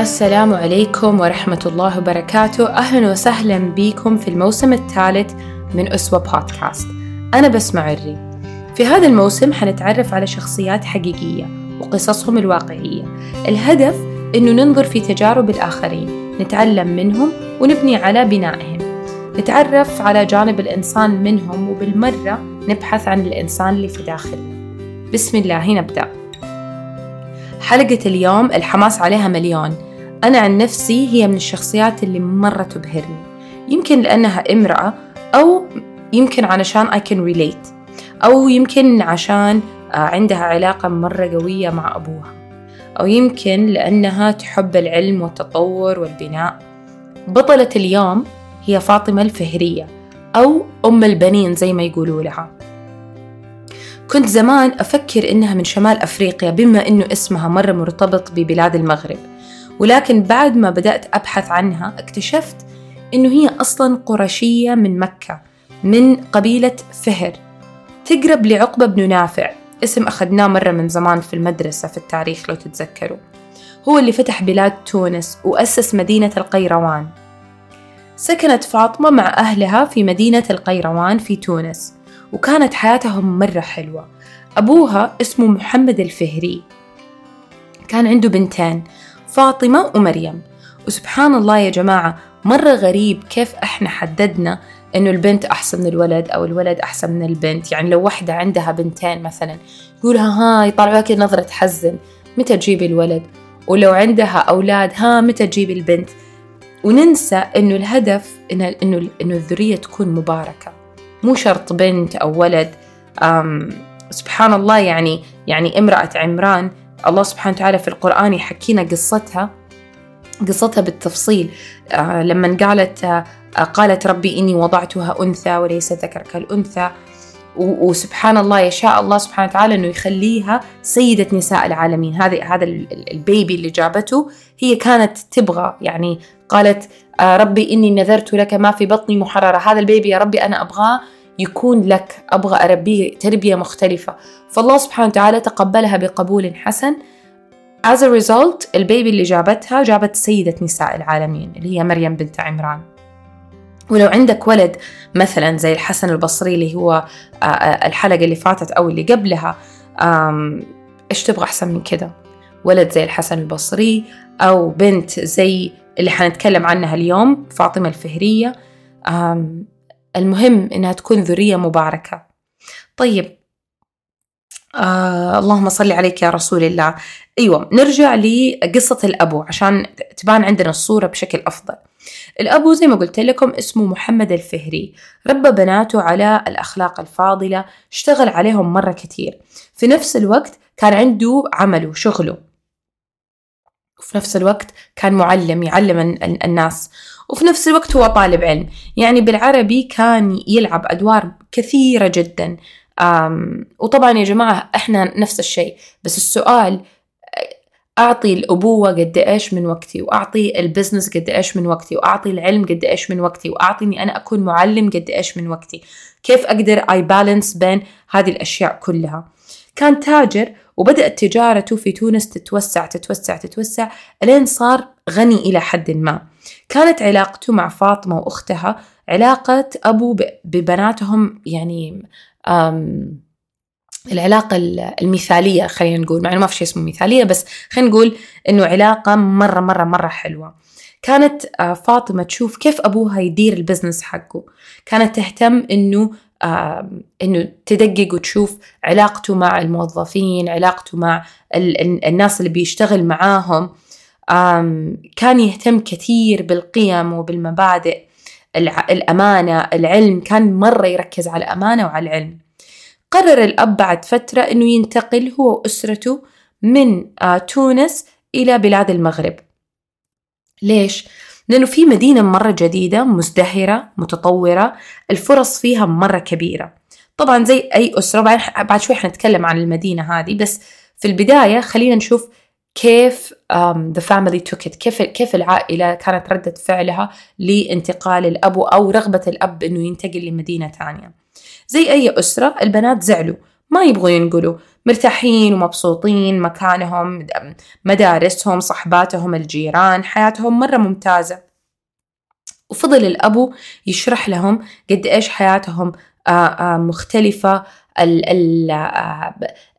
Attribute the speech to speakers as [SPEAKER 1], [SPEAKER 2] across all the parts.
[SPEAKER 1] السلام عليكم ورحمة الله وبركاته. أهلا وسهلا بكم في الموسم الثالث من أسوة بودكاست. أنا بسمة عري. في هذا الموسم حنتعرف على شخصيات حقيقية وقصصهم الواقعية. الهدف أنه ننظر في تجارب الآخرين نتعلم منهم ونبني على بنائهم. نتعرف على جانب الإنسان منهم وبالمرة نبحث عن الإنسان اللي في داخلنا بسم الله نبدأ. حلقة اليوم الحماس عليها مليون. أنا عن نفسي هي من الشخصيات اللي مرة تبهرني. يمكن لأنها امرأة أو يمكن علشان I can relate. أو يمكن عشان عندها علاقة مرة قوية مع أبوها. أو يمكن لأنها تحب العلم والتطور والبناء. بطلة اليوم هي فاطمة الفهرية أو أم البنين زي ما يقولوا لها. كنت زمان أفكر إنها من شمال أفريقيا بما إنه اسمها مرة مرتبط ببلاد المغرب. ولكن بعد ما بدأت أبحث عنها اكتشفت إنه هي أصلا قرشية من مكة من قبيلة فهر تقرب لعقبة بن نافع. اسم أخذناه مرة من زمان في المدرسة في التاريخ لو تتذكروا. هو اللي فتح بلاد تونس وأسس مدينة القيروان. سكنت فاطمة مع أهلها في مدينة القيروان في تونس وكانت حياتهم مرة حلوة. أبوها اسمه محمد الفهري. كان عنده بنتين فاطمة ومريم. وسبحان الله يا جماعة مرة غريب كيف إحنا حددنا إنه البنت أحسن من الولد أو الولد أحسن من البنت. يعني لو وحدة عندها بنتين مثلا يقولها ها يطلعوا كذا نظرة تحزن. متى تجيبي الولد؟ ولو عندها أولاد ها متى تجيبي البنت؟ وننسى إنه الهدف إنه إنه إنه الذرية تكون مباركة. مو شرط بنت أو ولد. أم سبحان الله يعني يعني امرأة عمران الله سبحانه وتعالى في القرآن يحكينا قصتها قصتها بالتفصيل. آه لما قالت آه قالت ربي إني وضعتها أنثى وليس ذكر كالأنثى وسبحان الله يشاء الله سبحانه وتعالى إنه يخليها سيدة نساء العالمين. هذا هذا البيبي اللي جابته هي كانت تبغى يعني قالت آه ربي إني نذرت لك ما في بطني محررة. هذا البيبي يا ربي أنا أبغاه يكون لك أبغى أربيه تربية مختلفة. فالله سبحانه وتعالى تقبلها بقبول حسن. As a result البيبي اللي جابتها جابت سيدة نساء العالمين اللي هي مريم بنت عمران. ولو عندك ولد مثلا زي الحسن البصري اللي هو الحلقة اللي فاتت أو اللي قبلها إيش تبغى أحسن من كده؟ ولد زي الحسن البصري أو بنت زي اللي حنتكلم عنها اليوم فاطمة الفهرية. المهم إنها تكون ذرية مباركة. طيب آه اللهم صل عليك يا رسول الله. أيوة نرجع لقصة الأبو عشان تبان عندنا الصورة بشكل أفضل. الأبو زي ما قلت لكم اسمه محمد الفهري. ربى بناته على الأخلاق الفاضلة اشتغل عليهم مرة كتير. في نفس الوقت كان عنده عمله شغله. وفي نفس الوقت كان معلم يعلم الناس. وفي نفس الوقت هو طالب علم. يعني بالعربي كان يلعب أدوار كثيرة جدا. وطبعا يا جماعة إحنا نفس الشيء. بس السؤال أعطي الأبوة قد إيش من وقتي؟ وأعطي البزنس قد إيش من وقتي؟ وأعطي العلم قد إيش من وقتي؟ وأعطي إني أنا أكون معلم قد إيش من وقتي؟ كيف أقدر أي بالانس بين هذه الأشياء كلها؟ كان تاجر وبدأت تجارته في تونس تتوسع تتوسع تتوسع لين صار غني إلى حد ما. كانت علاقته مع فاطمة وأختها علاقة أبو ببناتهم يعني العلاقة المثالية خلينا نقول. مع إنه ما في شيء اسمه مثالية بس خلينا نقول إنه علاقة مرة مرة مرة حلوة. كانت فاطمة تشوف كيف أبوها يدير البزنس حقه. كانت تهتم إنه إنه تدقق وتشوف علاقته مع الموظفين علاقته مع ال الناس اللي بيشتغل معاهم. كان يهتم كثير بالقيم وبالمبادئ الأمانة العلم. كان مرة يركز على الأمانة وعلى العلم. قرر الأب بعد فترة أنه ينتقل هو وأسرته من تونس إلى بلاد المغرب. ليش؟ لأنه في مدينة مرة جديدة مزدهرة متطورة الفرص فيها مرة كبيرة. طبعا زي أي أسرة بعد شوي حنتكلم عن المدينة هذه بس في البداية خلينا نشوف كيف um, the family took it كيف كيف العائلة كانت ردة فعلها لانتقال الأب أو رغبة الأب إنه ينتقل لمدينة ثانية زي أي أسرة البنات زعلوا ما يبغوا ينقلوا. مرتاحين ومبسوطين مكانهم مدارسهم صحباتهم الجيران حياتهم مرة ممتازة. وفضل الأبو يشرح لهم قد إيش حياتهم مختلفة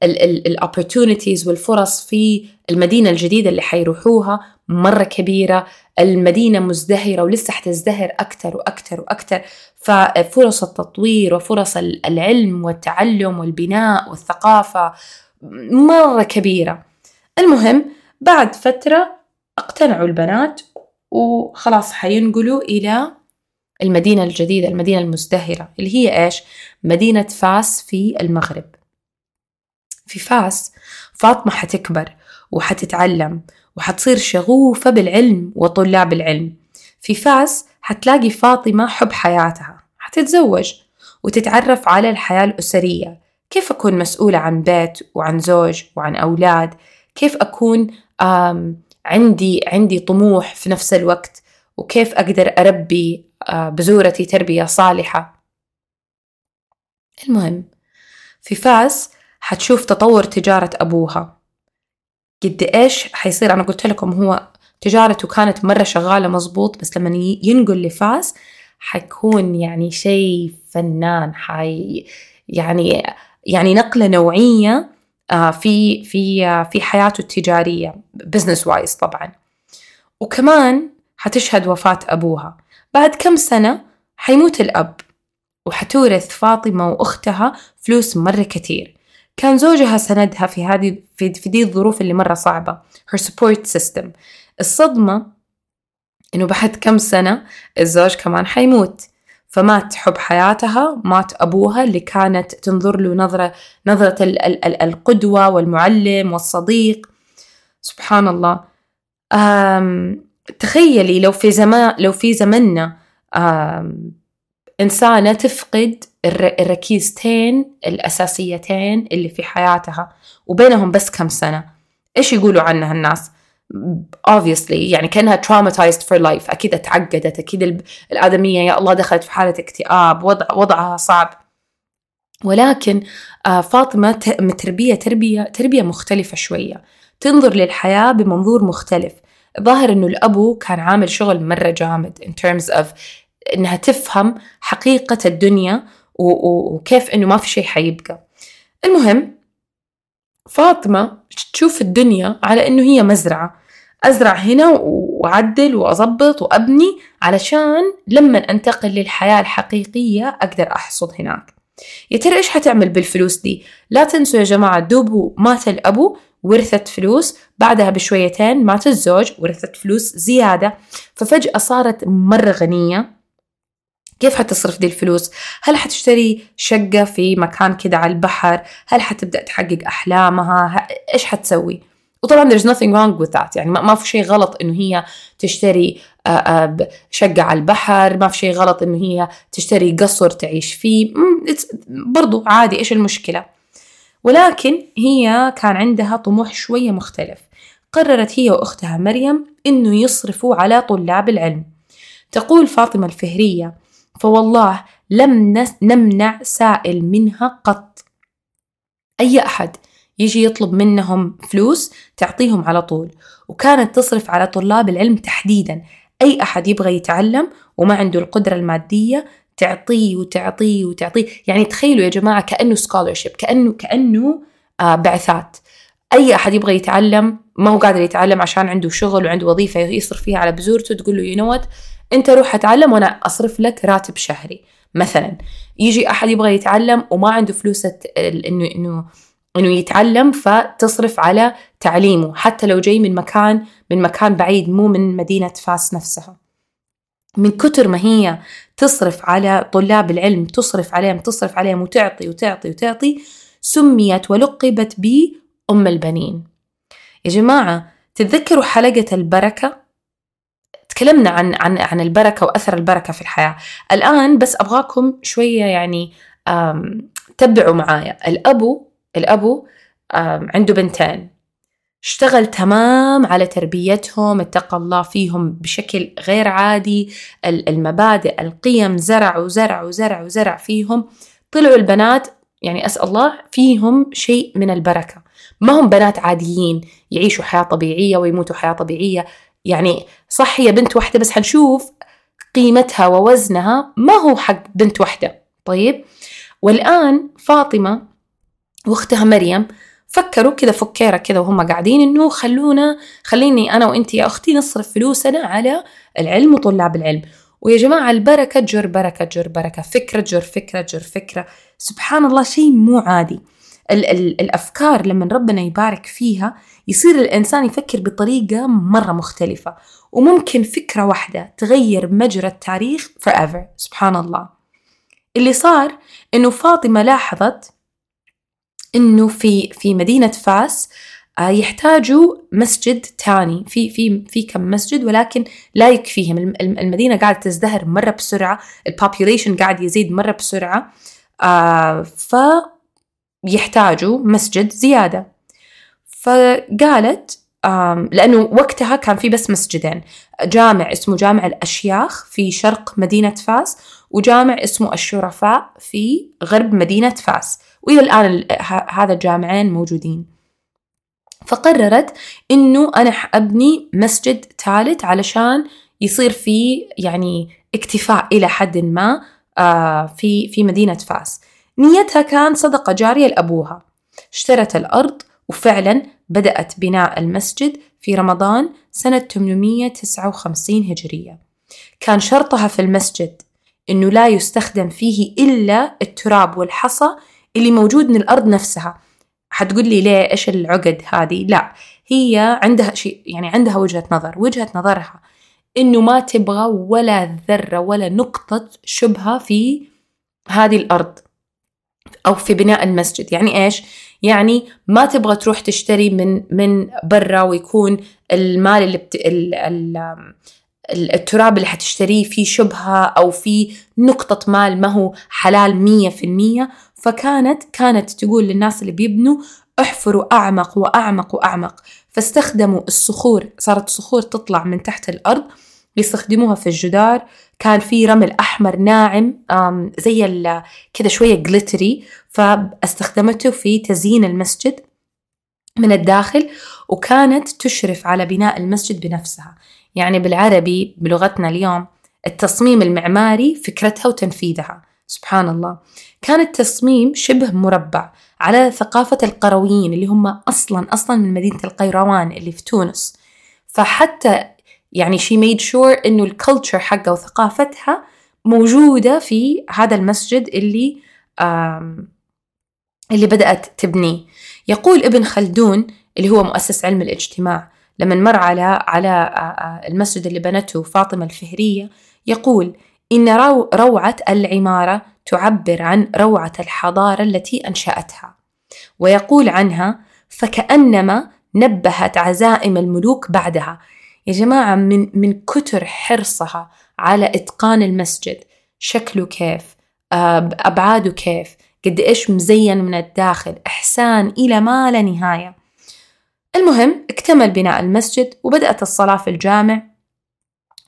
[SPEAKER 1] الاوبورتونيتيز والفرص في المدينة الجديدة اللي حيروحوها مرة كبيرة. المدينة مزدهرة ولسه حتزدهر أكثر وأكثر وأكثر ففرص التطوير وفرص العلم والتعلم والبناء والثقافة مرة كبيرة. المهم بعد فترة اقتنعوا البنات وخلاص حينقلوا إلى المدينة الجديدة المدينة المزدهرة اللي هي إيش؟ مدينة فاس في المغرب. في فاس فاطمة حتكبر وحتتعلم وحتصير شغوفة بالعلم وطلاب العلم. في فاس حتلاقي فاطمة حب حياتها حتتزوج وتتعرف على الحياة الأسرية. كيف أكون مسؤولة عن بيت وعن زوج وعن أولاد؟ كيف أكون عندي عندي طموح في نفس الوقت؟ وكيف أقدر أربي آه، بزورتي تربية صالحة. المهم في فاس حتشوف تطور تجارة أبوها. قد إيش حيصير؟ أنا قلت لكم هو تجارته كانت مرة شغالة مزبوط بس لما ينقل لفاس حيكون يعني شيء فنان حي يعني يعني نقلة نوعية آه، في في في حياته التجارية business wise طبعا. وكمان حتشهد وفاة أبوها. بعد كم سنة حيموت الأب. وحتورث فاطمة وأختها فلوس مرة كتير كان زوجها سندها في هذه في, في دي الظروف اللي مرة صعبة. Her support system. الصدمة إنه بعد كم سنة الزوج كمان حيموت. فمات حب حياتها مات أبوها اللي كانت تنظر له نظرة نظرة ال ال ال القدوة والمعلم والصديق. سبحان الله. أم تخيلي لو في زمان لو في زمننا إنسانة تفقد الركيزتين الأساسيتين اللي في حياتها وبينهم بس كم سنة. إيش يقولوا عنها الناس؟ obviously يعني كأنها traumatized for life. أكيد اتعقدت أكيد الآدمية يا الله دخلت في حالة اكتئاب وضع وضعها صعب. ولكن آه، فاطمة متربيه تربيه تربية مختلفة شوية. تنظر للحياة بمنظور مختلف. ظاهر إنه الأبو كان عامل شغل مرة جامد in terms of إنها تفهم حقيقة الدنيا وكيف إنه ما في شيء حيبقى. المهم فاطمة تشوف الدنيا على إنه هي مزرعة. أزرع هنا وأعدل وأظبط وأبني علشان لما أنتقل للحياة الحقيقية أقدر أحصد هناك. يا ترى إيش حتعمل بالفلوس دي؟ لا تنسوا يا جماعة دوب مات الأبو ورثت فلوس بعدها بشويتين مات الزوج ورثت فلوس زيادة ففجأة صارت مرة غنية كيف حتصرف دي الفلوس؟ هل حتشتري شقة في مكان كده على البحر؟ هل حتبدأ تحقق أحلامها؟ إيش حتسوي؟ وطبعا there's nothing wrong with that يعني ما في شيء غلط إنه هي تشتري آه، آه، شقة على البحر ما في شيء غلط إنه هي تشتري قصر تعيش فيه برضو عادي إيش المشكلة ولكن هي كان عندها طموح شوية مختلف. قررت هي وأختها مريم إنه يصرفوا على طلاب العلم. تقول فاطمة الفهرية فوالله لم نمنع سائل منها قط. أي أحد يجي يطلب منهم فلوس تعطيهم على طول وكانت تصرف على طلاب العلم تحديدا. أي أحد يبغى يتعلم وما عنده القدرة المادية تعطيه وتعطيه وتعطيه. يعني تخيلوا يا جماعة كأنه سكولرشيب كأنه كأنه آه بعثات. أي أحد يبغى يتعلم ما هو قادر يتعلم عشان عنده شغل وعنده وظيفة يصرف فيها على بزورته تقول له يو أنت روح أتعلم وأنا أصرف لك راتب شهري. مثلا يجي أحد يبغى يتعلم وما عنده فلوس إنه إنه إنه يتعلم فتصرف على تعليمه حتى لو جاي من مكان من مكان بعيد مو من مدينة فاس نفسها. من كتر ما هي تصرف على طلاب العلم تصرف عليهم تصرف عليهم وتعطي وتعطي وتعطي سميت ولقبت بأم البنين. يا جماعة تتذكروا حلقة البركة؟ تكلمنا عن عن عن البركة وأثر البركة في الحياة. الآن بس أبغاكم شوية يعني تبعوا معايا. الأبو الأبو عنده بنتين. اشتغل تمام على تربيتهم اتقى الله فيهم بشكل غير عادي. المبادئ القيم زرع وزرع وزرع وزرع فيهم. طلعوا البنات يعني أسأل الله فيهم شيء من البركة. ما هم بنات عاديين يعيشوا حياة طبيعية ويموتوا حياة طبيعية. يعني صح هي بنت واحدة بس حنشوف قيمتها ووزنها ما هو حق بنت واحدة. طيب؟ والآن فاطمة وأختها مريم فكروا كذا فكيرة كذا وهم قاعدين إنه خلونا خليني أنا وانت يا أختي نصرف فلوسنا على العلم وطلاب العلم. ويا جماعة البركة تجر بركة تجر بركة فكرة تجر فكرة تجر فكرة. سبحان الله شيء مو عادي. ال- ال- الأفكار لما ربنا يبارك فيها يصير الإنسان يفكر بطريقة مرة مختلفة. وممكن فكرة واحدة تغير مجرى التاريخ forever. سبحان الله. اللي صار إنه فاطمة لاحظت إنه في في مدينة فاس آه، يحتاجوا مسجد تاني. في في في كم مسجد ولكن لا يكفيهم. الم- الم- المدينة قاعدة تزدهر مرة بسرعة. ال population قاعد يزيد مرة بسرعة. آه فيحتاجوا مسجد زيادة. فقالت آم، لأنه وقتها كان في بس مسجدين. جامع اسمه جامع الأشياخ في شرق مدينة فاس وجامع اسمه الشرفاء في غرب مدينة فاس. وإلى الآن ال- ه- هذا الجامعين موجودين. فقررت إنه أنا حأبني مسجد ثالث علشان يصير في يعني اكتفاء إلى حد ما آه، في في مدينة فاس. نيتها كان صدقة جارية لأبوها. اشترت الأرض وفعلا بدأت بناء المسجد في رمضان سنة 859 هجرية. كان شرطها في المسجد إنه لا يستخدم فيه إلا التراب والحصى اللي موجود من الأرض نفسها. حتقول لي ليه؟ إيش العقد هذه؟ لا هي عندها شيء يعني عندها وجهة نظر. وجهة نظرها إنه ما تبغى ولا ذرة ولا نقطة شبهة في هذه الأرض أو في بناء المسجد. يعني إيش؟ يعني ما تبغى تروح تشتري من من برا ويكون المال اللي بت... ال... ال... ال- التراب اللي حتشتريه فيه شبهة أو فيه نقطة مال ما هو حلال مية في المية. فكانت كانت تقول للناس اللي بيبنوا احفروا أعمق وأعمق وأعمق. فاستخدموا الصخور صارت صخور تطلع من تحت الأرض يستخدموها في الجدار. كان في رمل أحمر ناعم زي كذا شوية جليتري فاستخدمته في تزيين المسجد من الداخل وكانت تشرف على بناء المسجد بنفسها. يعني بالعربي بلغتنا اليوم التصميم المعماري فكرتها وتنفيذها. سبحان الله. كان التصميم شبه مربع على ثقافة القرويين اللي هم أصلا أصلا من مدينة القيروان اللي في تونس. فحتى يعني she made sure إنه الكالتشر حقها وثقافتها موجودة في هذا المسجد اللي اللي بدأت تبنيه. يقول ابن خلدون اللي هو مؤسس علم الاجتماع لما مر على على المسجد اللي بنته فاطمة الفهرية يقول إن رو روعة العمارة تعبر عن روعة الحضارة التي أنشأتها ويقول عنها فكأنما نبهت عزائم الملوك بعدها. يا جماعة من من كتر حرصها على إتقان المسجد شكله كيف أبعاده كيف قد إيش مزين من الداخل إحسان إلى ما لا نهاية. المهم اكتمل بناء المسجد وبدأت الصلاة في الجامع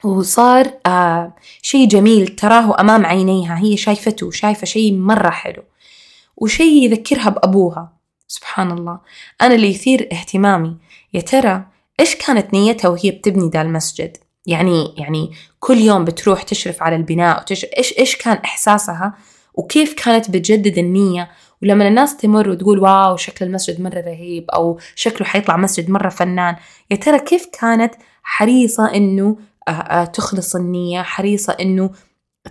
[SPEAKER 1] وصار آه شيء جميل تراه أمام عينيها هي شايفته شايفة شيء مرة حلو. وشيء يذكرها بأبوها. سبحان الله. أنا اللي يثير اهتمامي. يا ترى إيش كانت نيتها وهي بتبني ذا المسجد؟ يعني يعني كل يوم بتروح تشرف على البناء وتش... إيش إيش كان إحساسها؟ وكيف كانت بتجدد النية؟ ولما الناس تمر وتقول واو شكل المسجد مرة رهيب أو شكله حيطلع مسجد مرة فنان. يا ترى كيف كانت حريصة إنه تخلص النية حريصة إنه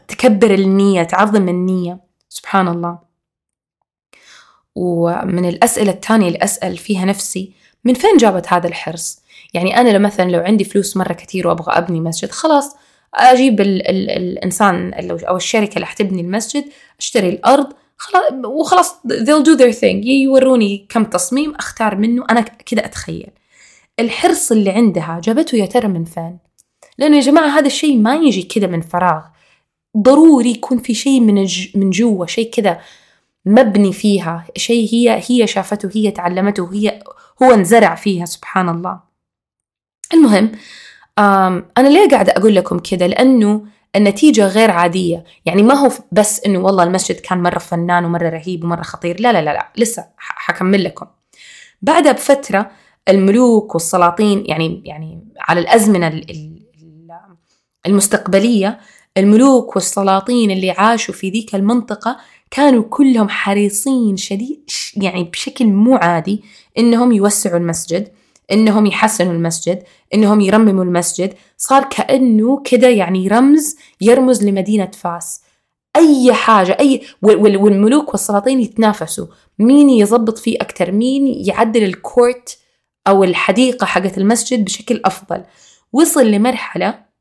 [SPEAKER 1] تكبر النية تعظم النية. سبحان الله. ومن الأسئلة الثانية اللي أسأل فيها نفسي من فين جابت هذا الحرص؟ يعني أنا مثلا لو عندي فلوس مرة كثير وأبغى أبني مسجد خلاص أجيب ال ال الإنسان ال- أو الشركة اللي حتبني المسجد أشتري الأرض خلاص وخلاص they'll do their thing. يوروني كم تصميم أختار منه أنا كده أتخيل. الحرص اللي عندها جابته يا ترى من فين؟ لأنه يا جماعة هذا الشيء ما يجي كده من فراغ. ضروري يكون في شيء من. من جوا شيء كده مبني فيها. شيء هي هي شافته هي تعلمته هي هو انزرع فيها سبحان الله. المهم أنا ليه قاعدة أقول لكم كده لأنه النتيجة غير عادية. يعني ما هو بس إنه والله المسجد كان مرة فنان ومرة رهيب ومرة خطير. لا لا لا, لا. لسه حكمل لكم. بعدها بفترة الملوك والسلاطين يعني يعني على الأزمنة المستقبلية الملوك والسلاطين اللي عاشوا في ذيك المنطقة كانوا كلهم حريصين شديد يعني بشكل مو عادي إنهم يوسعوا المسجد إنهم يحسنوا المسجد إنهم يرمموا المسجد. صار كأنه كده يعني رمز يرمز لمدينة فاس. أي حاجة أي والملوك والسلاطين يتنافسوا. مين يضبط فيه أكتر؟ مين يعدل الكورت أو الحديقة حقت المسجد بشكل أفضل؟ وصل لمرحلة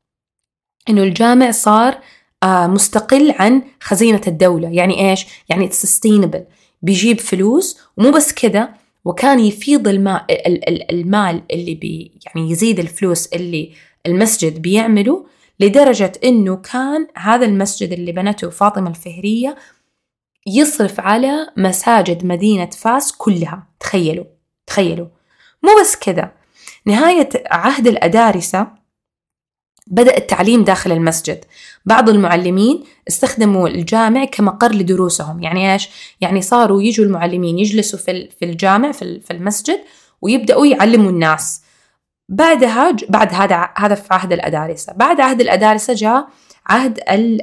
[SPEAKER 1] إنه الجامع صار آه، مستقل عن خزينة الدولة. يعني إيش؟ يعني sustainable. بيجيب فلوس ومو بس كده وكان يفيض الماء المال اللي بي يعني يزيد الفلوس اللي المسجد بيعمله لدرجة إنه كان هذا المسجد اللي بنته فاطمة الفهرية يصرف على مساجد مدينة فاس كلها. تخيلوا تخيلوا. مو بس كذا. نهاية عهد الأدارسة بدأ التعليم داخل المسجد. بعض المعلمين استخدموا الجامع كمقر لدروسهم. يعني إيش؟ يعني صاروا يجوا المعلمين يجلسوا في الجامع في المسجد ويبدأوا يعلموا الناس. بعدها بعد هذا هذا في عهد الأدارسة. بعد عهد الأدارسة جاء عهد ال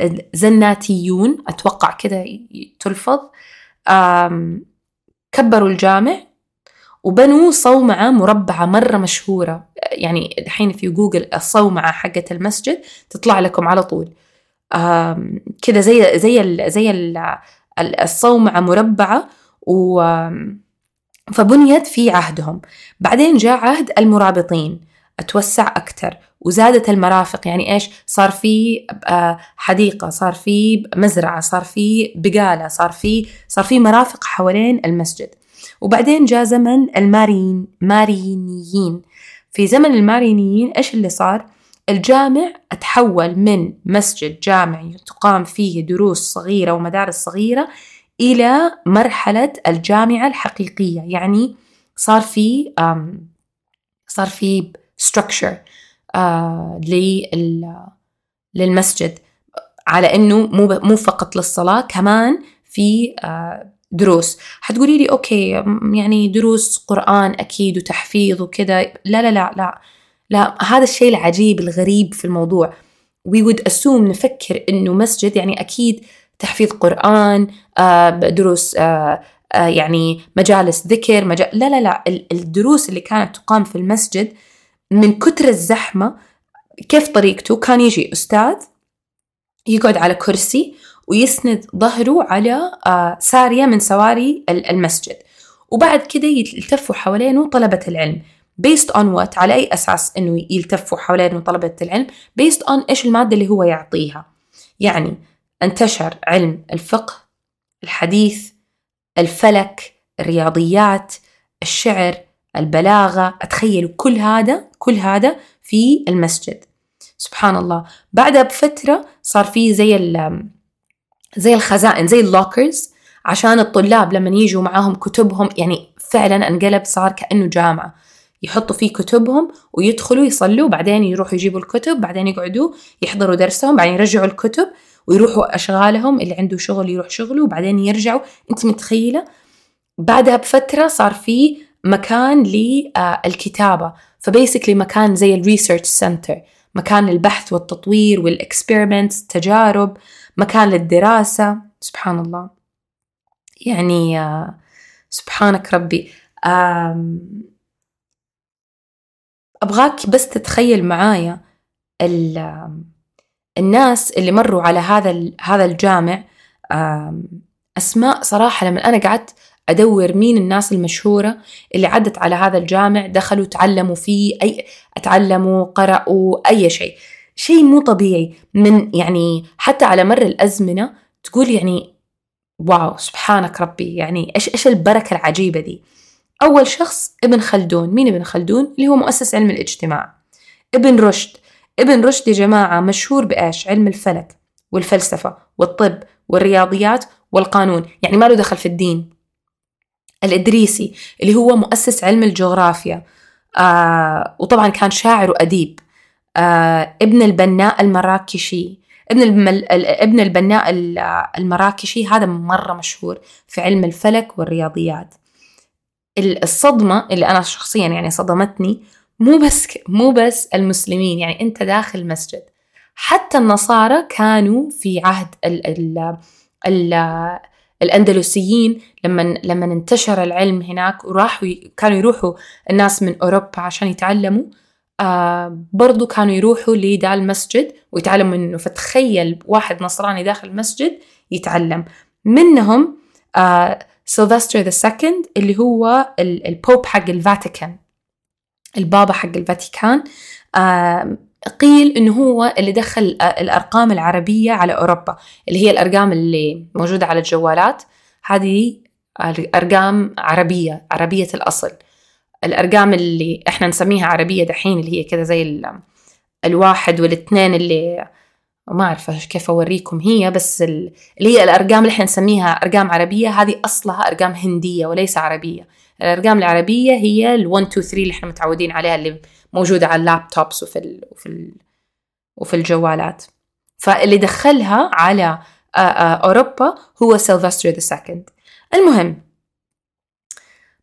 [SPEAKER 1] الزناتيون أتوقع كذا تلفظ. كبروا الجامع. وبنوا صومعة مربعة مرة مشهورة. يعني الحين في جوجل الصومعة حقة المسجد تطلع لكم على طول. كذا زي زي زي ال الصومعة مربعة و فبنيت في عهدهم. بعدين جاء عهد المرابطين أتوسع أكثر وزادت المرافق. يعني إيش؟ صار في آه، حديقة صار في مزرعة صار في بقالة صار في صار في مرافق حوالين المسجد. وبعدين جاء زمن المارين مارينيين. في زمن المارينيين إيش اللي صار؟ الجامع تحول من مسجد جامعي تقام فيه دروس صغيرة ومدارس صغيرة إلى مرحلة الجامعة الحقيقية. يعني صار في صار في structure آه للمسجد. على إنه مو مو فقط للصلاة كمان في آه دروس. حتقولي لي أوكي يعني دروس قرآن أكيد وتحفيظ وكذا. لا لا لا لا لا هذا الشيء العجيب الغريب في الموضوع. We would assume نفكر إنه مسجد يعني أكيد تحفيظ قرآن آه دروس آه آه يعني مجالس ذكر مجال لا لا لا الدروس اللي كانت تقام في المسجد من كتر الزحمة كيف طريقته؟ كان يجي أستاذ يقعد على كرسي ويسند ظهره على آه، سارية من سواري المسجد. وبعد كده يلتفوا حوالينه طلبة العلم. based on what على أي أساس إنه يلتفوا حوالينه طلبة العلم؟ based on إيش المادة اللي هو يعطيها. يعني انتشر علم الفقه الحديث الفلك الرياضيات الشعر البلاغة. أتخيلوا كل هذا كل هذا في المسجد. سبحان الله. بعدها بفترة صار في زي زي الخزائن زي اللوكرز عشان الطلاب لما يجوا معاهم كتبهم يعني فعلا انقلب صار كأنه جامعة. يحطوا فيه كتبهم ويدخلوا يصلوا بعدين يروحوا يجيبوا الكتب بعدين يقعدوا يحضروا درسهم بعدين يرجعوا الكتب ويروحوا أشغالهم اللي عنده شغل يروح شغله وبعدين يرجعوا. أنت متخيلة؟ بعدها بفترة صار في مكان للكتابة ف basically مكان زي ال research center مكان للبحث والتطوير وال experiments تجارب. مكان للدراسة سبحان الله يعني آه، سبحانك ربي. أبغاك بس تتخيل معايا الناس اللي مروا على هذا هذا الجامع. أسماء صراحة لما أنا قعدت أدور مين الناس المشهورة اللي عدت على هذا الجامع دخلوا تعلموا فيه أي تعلموا قرأوا أي شيء. شيء مو طبيعي. من يعني حتى على مر الأزمنة تقول يعني واو سبحانك ربي. يعني إيش إيش البركة العجيبة دي. أول شخص ابن خلدون. مين ابن خلدون؟ اللي هو مؤسس علم الاجتماع. ابن رشد. ابن رشد يا جماعة مشهور بإيش؟ علم الفلك والفلسفة والطب والرياضيات والقانون. يعني ما له دخل في الدين. الإدريسي اللي هو مؤسس علم الجغرافيا. آه وطبعا كان شاعر وأديب. آه ابن البناء المراكشي. ابن. ابن البناء المراكشي هذا مرة مشهور في علم الفلك والرياضيات. الصدمة اللي أنا شخصيا يعني صدمتني مو بس مو بس المسلمين يعني أنت داخل مسجد. حتى النصارى كانوا في عهد ال ال ال الأندلسيين لما لما انتشر العلم هناك وراحوا كانوا يروحوا الناس من أوروبا عشان يتعلموا. آه برضو كانوا يروحوا لدا المسجد ويتعلموا منه فتخيل واحد نصراني داخل المسجد يتعلم. منهم آه سيلفستر the second اللي هو ال Pope حق الفاتيكان. البابا حق الفاتيكان. آه قيل إنه هو اللي دخل الأرقام العربية على أوروبا اللي هي الأرقام اللي موجودة على الجوالات. هذه ارقام عربية عربية الأصل. الأرقام اللي إحنا نسميها عربية دحين اللي هي كذا زي الواحد والاثنين اللي ما أعرف كيف أوريكم هي بس اللي هي الأرقام اللي إحنا نسميها أرقام عربية هذه أصلها أرقام هندية وليس عربية. الأرقام العربية هي ال 1 2 3 اللي إحنا متعودين عليها اللي موجودة على ال laptops وفي ال وفي ال وفي الجوالات. فاللي دخلها على أوروبا هو سيلفستر the second المهم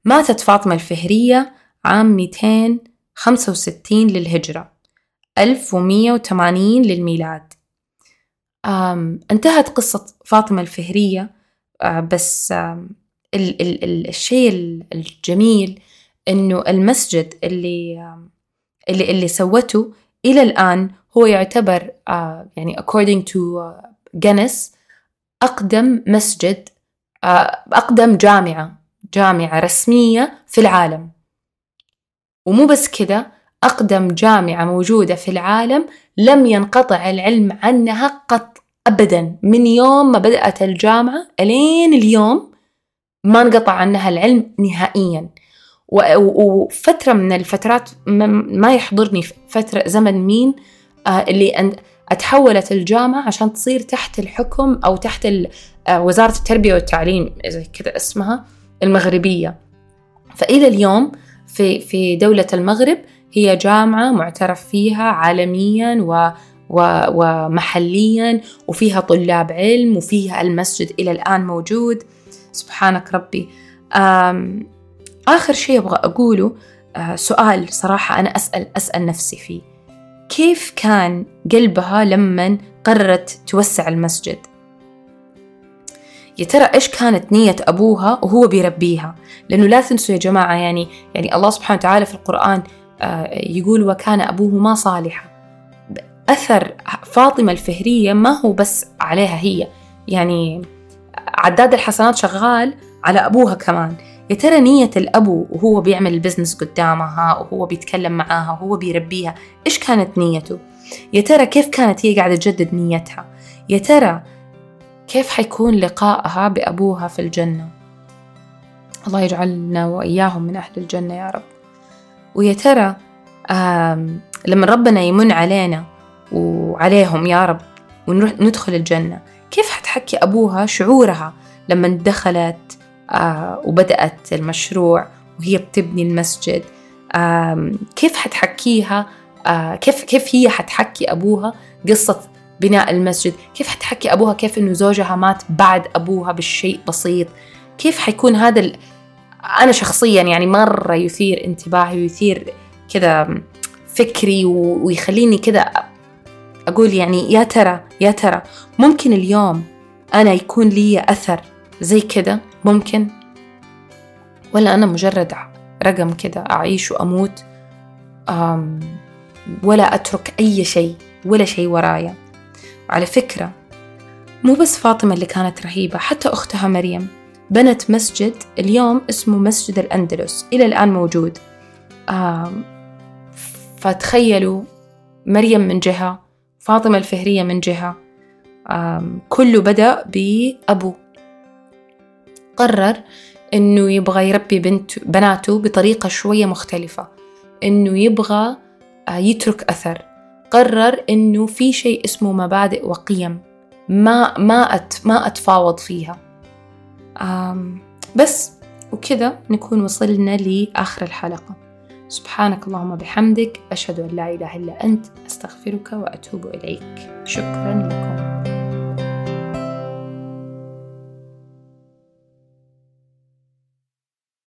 [SPEAKER 1] ماتت فاطمة الفهرية عام 265 للهجرة 1180 للميلاد. انتهت قصة فاطمة الفهرية بس ال ال ال الشيء الجميل إنه المسجد اللي اللي اللي سوته إلى الآن هو يعتبر يعني according to جينيس أقدم مسجد أقدم جامعة. جامعة رسمية في العالم. ومو بس كده أقدم جامعة موجودة في العالم لم ينقطع العلم عنها قط أبدا. من يوم ما بدأت الجامعة ألين اليوم ما انقطع عنها العلم نهائيا. وفترة من الفترات ما يحضرني فترة زمن مين آه، اللي أتحولت الجامعة عشان تصير تحت الحكم أو تحت آه، وزارة التربية والتعليم زي كذا اسمها. المغربية. فإلى اليوم في في دولة المغرب هي جامعة معترف فيها عالميا و ومحليا وفيها طلاب علم وفيها المسجد إلى الآن موجود. سبحانك ربي. آخر شيء أبغى أقوله آه، سؤال صراحة أنا أسأل أسأل نفسي فيه. كيف كان قلبها لما قررت توسع المسجد؟ يا ترى إيش كانت نية أبوها وهو بيربيها لأنه لا تنسوا يا جماعة يعني يعني الله سبحانه وتعالى في القرآن آه، يقول وكان أبوه ما صالحا أثر فاطمة الفهرية ما هو بس عليها هي يعني عداد الحسنات شغال على أبوها كمان يا ترى نية الأبو وهو بيعمل البزنس قدامها وهو بيتكلم معاها وهو بيربيها إيش كانت نيته؟ يا ترى كيف كانت هي قاعدة تجدد نيتها؟ يا ترى كيف حيكون لقائها بأبوها في الجنة؟ الله يجعلنا وإياهم من أهل الجنة يا رب. ويا ترى لما ربنا يمن علينا وعليهم يا رب وندخل الجنة كيف حتحكي أبوها شعورها لما دخلت آه وبدأت المشروع وهي بتبني المسجد؟ كيف حتحكيها؟ آه كيف كيف هي حتحكي أبوها قصة بناء المسجد كيف حتحكي أبوها كيف إنه زوجها مات بعد أبوها بالشيء بسيط؟ كيف حيكون هذا ال... أنا شخصيا يعني مرة يثير انتباهي ويثير كذا فكري ويخليني كذا أقول يعني يا ترى يا ترى ممكن اليوم أنا يكون لي أثر زي كذا؟ ممكن؟ ولا أنا مجرد رقم كذا أعيش وأموت؟ أم ولا أترك أي شيء ولا شيء ورايا. على فكرة مو بس فاطمة اللي كانت رهيبة حتى أختها مريم. بنت مسجد اليوم اسمه مسجد الأندلس إلى الآن موجود. فتخيلوا مريم من جهة فاطمة الفهرية من جهة. كله بدأ بأبو. قرر إنه يبغى يربي بنت بناته بطريقة شوية مختلفة إنه يبغى آه، يترك أثر. قرر إنه في شيء اسمه مبادئ وقيم ما ما أت ما أتفاوض فيها. بس وكذا نكون وصلنا لآخر الحلقة. سبحانك اللهم بحمدك أشهد أن لا إله إلا أنت أستغفرك وأتوب إليك. شكرا لكم.